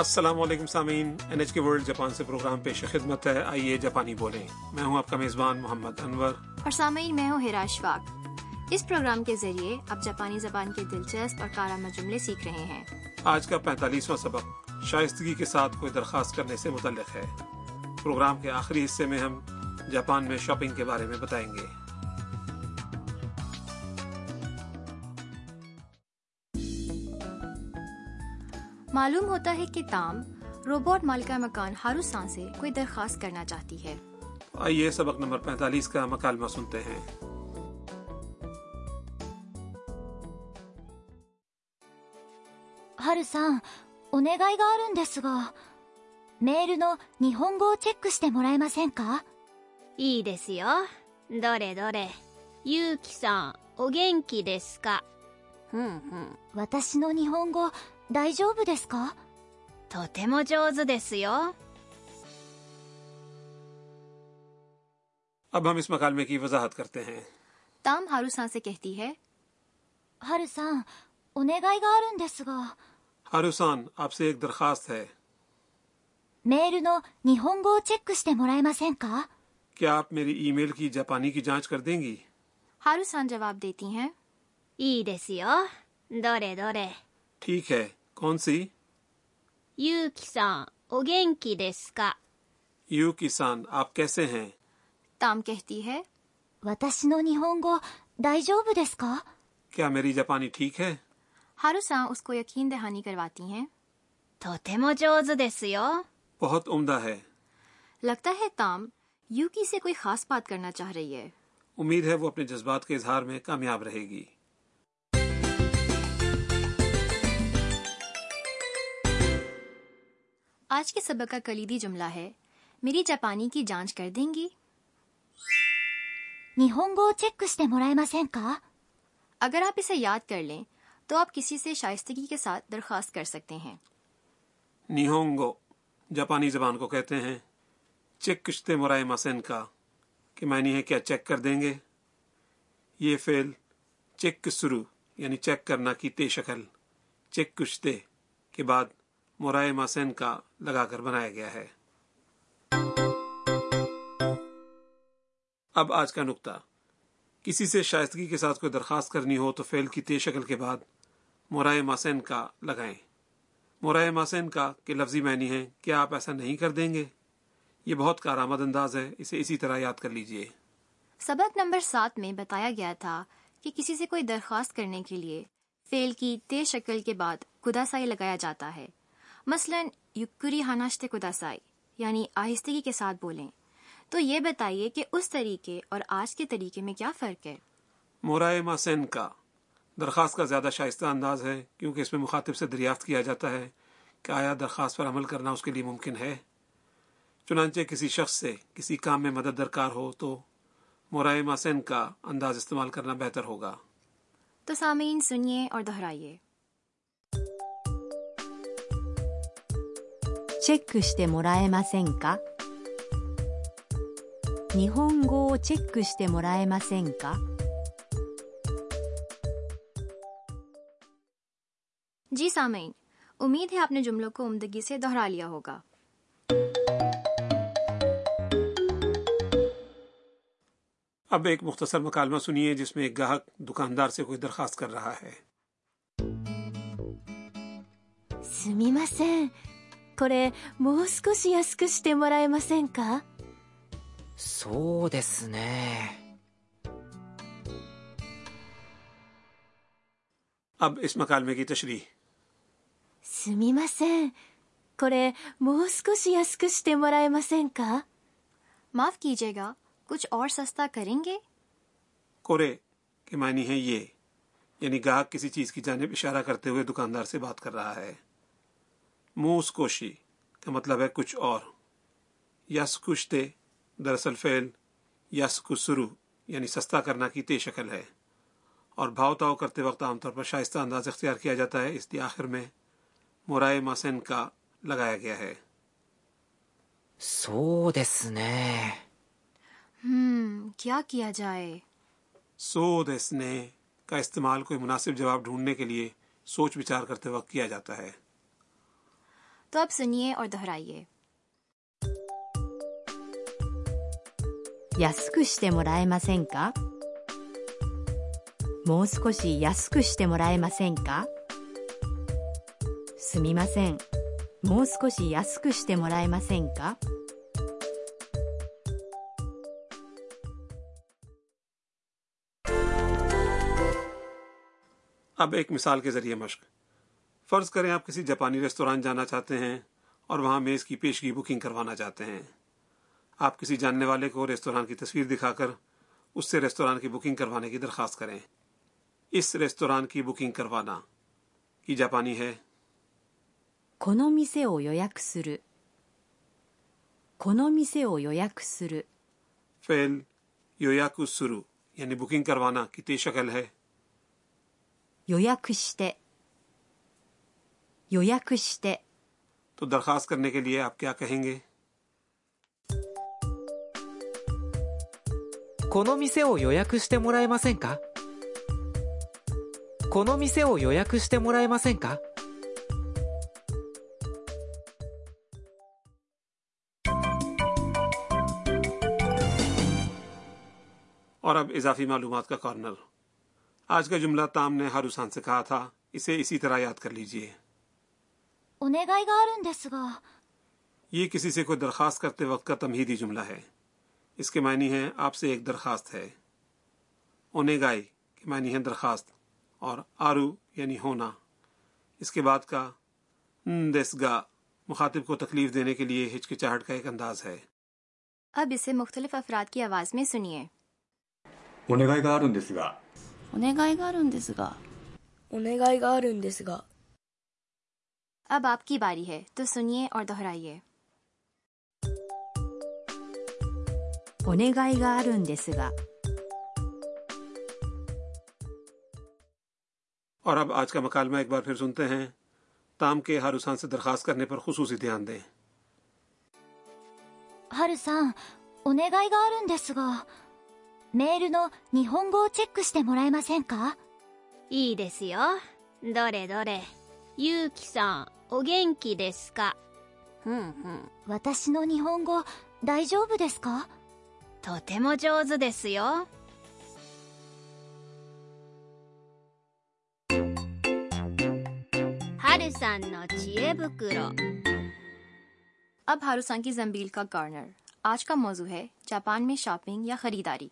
السلام علیکم سامعین N H K world Japan سے پروگرام پیش خدمت ہے۔ آئیے جاپانی بولیں۔ میں ہوں آپ کا میزبان محمد انور۔ اور سامعین میں ہوں ہراش واق اس پروگرام کے ذریعے آپ جاپانی زبان کے دلچسپ اور کارآمد جملے سیکھ رہے ہیں۔ آج کا پینتالیسواں سبق شائستگی کے ساتھ کوئی درخواست کرنے سے متعلق ہے۔ پروگرام کے آخری حصے میں ہم جاپان میں شاپنگ کے بارے میں بتائیں گے۔ معلوم ہوتا ہے کہ تام روبوٹ مالکہ مکان ہارو سان سے کوئی درخواست کرنا چاہتی ہے آئیے سبق نمبر پینتالیس کا مکالمہ سنتے ہیں ハルさん、お願いがあるんですが、メールの日本語をチェックしてもらえませんかいいですよ。どれどれ。ゆうきさん、お元気ですかふんふん。私の日本語、 大丈夫ですかとても上手ですよ。 اب ہم اس مکالمے کی وضاحت کرتے ہیں تام ہارو سان سے کہتی ہے ハルさん、お願いがあるんですが、 ہاروسان آپ سے ایک درخواست ہے メールの日本語をチェックしてもらえませんか کیا آپ میری ای میل کی جاپانی کی جانچ کر دیں گی ہارو سان جواب دیتی ہیں いいですよ。どれどれ。 ٹھیک ہے کون سی ゆうきさん、お元気ですか یو کسان آپ کیسے ہیں تام کہتی ہے 私の日本語、大丈夫ですか کیا میری جاپانی ٹھیک ہے ہارو سان اس کو یقین دہانی کرواتی ہیں とても上手ですよ。 بہت عمدہ ہے لگتا ہے تام یوکی سے کوئی خاص بات کرنا چاہ رہی ہے امید ہے وہ اپنے جذبات کے اظہار میں کامیاب رہے گی آج کے سبق کا کلیدی جملہ ہے میری جاپانی کی جانچ کر دیں گی؟ کا؟ اگر آپ اسے یاد کر لیں تو آپ کسی سے شائستگی کے ساتھ درخواست کر سکتے ہیں۔ نیہونگو جاپانی زبان کو کہتے ہیں چیک کشتے مرائے مسین کا کہ معنی ہے کیا چیک کر دیں گے؟ یہ فیل چیک سرو یعنی چیک کرنا کی تے شکل چیک کشتے کے بعد مرائے مسن کا لگا کر بنایا گیا ہے۔ اب آج کا نقطہ۔ کسی سے شائستگی کے ساتھ کوئی درخواست کرنی ہو تو فعل کی تے شکل کے بعد مرائے ماسین کا لگائیں۔ مرائے ماسین کا کہ لفظی معنی ہے، کیا آپ ایسا نہیں کر دیں گے؟ یہ بہت کارآمد انداز ہے، اسے اسی طرح یاد کر لیجیے۔ سبق نمبر سات میں بتایا گیا تھا کہ کسی سے کوئی درخواست کرنے کے لیے فیل کی تے شکل کے بعد کداسائی لگایا جاتا ہے۔ مثلا یکری ہاناشتے کداسائی یعنی آہستگی کے ساتھ بولیں۔ تو یہ بتائیے کہ اس طریقے اور آج کے طریقے میں کیا فرق ہے؟ مرائے ماسین کا درخواست کا زیادہ شائستہ انداز ہے کیونکہ اس میں مخاطب سے دریافت کیا جاتا ہے کہ آیا درخواست پر عمل کرنا اس کے لیے ممکن ہے۔ چنانچہ کسی شخص سے کسی کام میں مدد درکار ہو تو مرائے ماسین کا انداز استعمال کرنا بہتر ہوگا۔ تو سامعین سنیے اور دہرائیے۔ チェックしてもらえませんか日本語をチェックしてもらえませんか جی سامعین امید ہے آپ نے جملوں کو عمدگی سے دہرا لیا ہوگا اب ایک مختصر مکالمہ سنیے جس میں ایک گاہک دکاندار سے کوئی درخواست کر رہا ہے すみません。 これ、もう少し安くしてもらえませんかそうですね。 اب اس مکالمے کی تشریح すみません。これ、もう少し安くしてもらえませんか معاف کیجیے گا کچھ اور سستا کریں گے کورے کے معنی ہے یہ یعنی گاہک کسی چیز کی جانب اشارہ کرتے ہوئے دکاندار سے بات کر رہا ہے موس کوشی کا مطلب ہے کچھ اور۔ یس کشتے دراصل فعل یس کسرو یعنی سستا کرنا کی تے شکل ہے۔ اور بھاؤ تاؤ کرتے وقت عام طور پر شائستہ انداز اختیار کیا جاتا ہے اس کے آخر میں مورائے ماسن کا لگایا گیا ہے۔ سو دس نے ہم کیا کیا جائے؟ سو دس نے کا استعمال کوئی مناسب جواب ڈھونڈنے کے لیے سوچ بچار کرتے وقت کیا جاتا ہے۔ تو اب سنیے اور دہرائیے۔ مسین کا۔ موس مسین کا۔ موس اب ایک مثال کے ذریعے مشق۔ فرض کریں آپ کسی جاپانی ریستوران جانا چاہتے ہیں اور وہاں میز کی پیشگی بکنگ کروانا چاہتے ہیں۔ آپ کسی جاننے والے کو ریستوران کی تصویر دکھا کر اس سے ریستوران کی بکنگ کروانے کی درخواست کریں۔ اس ریستوران کی بکنگ کروانا کی جاپانی ہے۔ فیل یو یاک سرو۔ یعنی بکنگ کروانا کی تی شکل ہے۔ یویاکشتے 予約して تو درخواست کرنے کے لیے آپ کیا کہیں گے この店を予約してもらえませんかこの店を予約してもらえませんか اور اب اضافی معلومات کا کارنر آج کا جملہ تام نے ہاروسان سے کہا تھا اسے اسی طرح یاد کر لیجئے お願いがあるんですが یہ کسی سے کوئی درخواست کرتے وقت کا تمہیدی جملہ ہے اس کے معنی ہے آپ سے ایک درخواست ہے اونےگائی کے معنی ہے درخواست اور آرو یعنی ہونا اس کے بعد کا دسگا مخاطب کو تکلیف دینے کے لیے ہچکچاہٹ کا ایک انداز ہے اب اسے مختلف افراد کی آواز میں سنیے お願いがあるんですがお願いがあ اب آپ کی باری ہے تو سنیے اور دہرائیے お願いがあるんですが اور اب آج کا مکالمہ ایک بار پھر سنتے ہیں تام کے ہاروسان سے درخواست کرنے پر خصوصی دھیان دیں ハルさんお願いがあるんですがメールの日本語をチェックしてもらえませんかいいですよどれどれゆうきさん お元気ですかふんふん私の日本語大丈夫ですかとても上手ですよはるさんの知恵袋 اب ہاروسان کی زمبیل کا کارنر آج کا موضوع ہے جاپان میں شاپنگ یا خریداری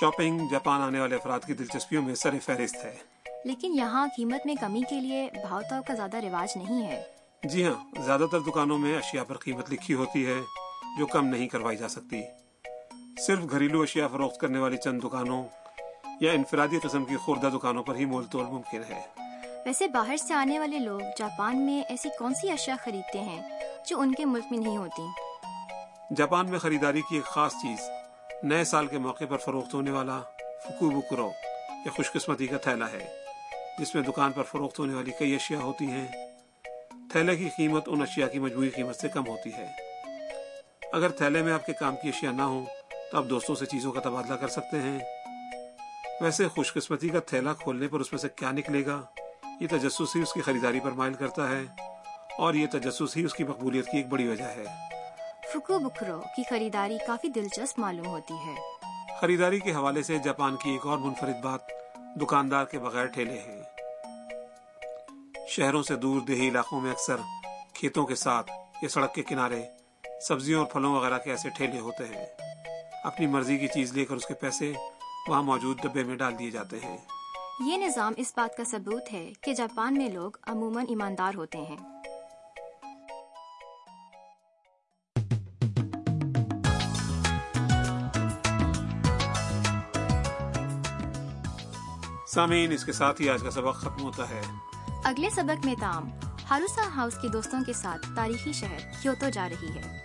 شاپنگ جاپان آنے والے افراد کی دلچسپیوں میں سر فہرست ہے لیکن یہاں قیمت میں کمی کے لیے بھاؤ تاؤ کا زیادہ رواج نہیں ہے۔ جی ہاں زیادہ تر دکانوں میں اشیاء پر قیمت لکھی ہوتی ہے جو کم نہیں کروائی جا سکتی۔ صرف گھریلو اشیاء فروخت کرنے والی چند دکانوں یا انفرادی قسم کی خوردہ دکانوں پر ہی مول تول ممکن ہے۔ ویسے باہر سے آنے والے لوگ جاپان میں ایسی کون سی اشیاء خریدتے ہیں جو ان کے ملک میں نہیں ہوتی؟ جاپان میں خریداری کی ایک خاص چیز نئے سال کے موقع پر فروخت ہونے والا فکو بکرو یا خوش قسمتی کا تھیلا ہے۔ جس میں دکان پر فروخت ہونے والی کئی اشیاء ہوتی ہیں۔ تھیلے کی قیمت ان اشیاء کی مجموعی قیمت سے کم ہوتی ہے۔ اگر تھیلے میں آپ کے کام کی اشیاء نہ ہوں تو آپ دوستوں سے چیزوں کا تبادلہ کر سکتے ہیں۔ ویسے خوش قسمتی کا تھیلا کھولنے پر اس میں سے کیا نکلے گا؟ یہ تجسس ہی اس کی خریداری پر مائل کرتا ہے اور یہ تجسس ہی اس کی مقبولیت کی ایک بڑی وجہ ہے۔ فکو بکرو کی خریداری کافی دلچسپ معلوم ہوتی ہے۔ خریداری کے حوالے سے جاپان کی ایک اور منفرد بات دکاندار کے بغیر ٹھیلے ہیں۔ شہروں سے دور دیہی علاقوں میں اکثر کھیتوں کے ساتھ یا سڑک کے کنارے سبزیوں اور پھلوں وغیرہ کے ایسے ٹھیلے ہوتے ہیں۔ اپنی مرضی کی چیز لے کر اس کے پیسے وہاں موجود ڈبے میں ڈال دیے جاتے ہیں۔ یہ نظام اس بات کا ثبوت ہے کہ جاپان میں لوگ عموماً ایماندار ہوتے ہیں۔ سامعین، اس کے ساتھ ہی آج کا سبق ختم ہوتا ہے۔ اگلے سبق میں تام ہاروسا ہاؤس کے دوستوں کے ساتھ تاریخی شہر کیوتو جا رہی ہے۔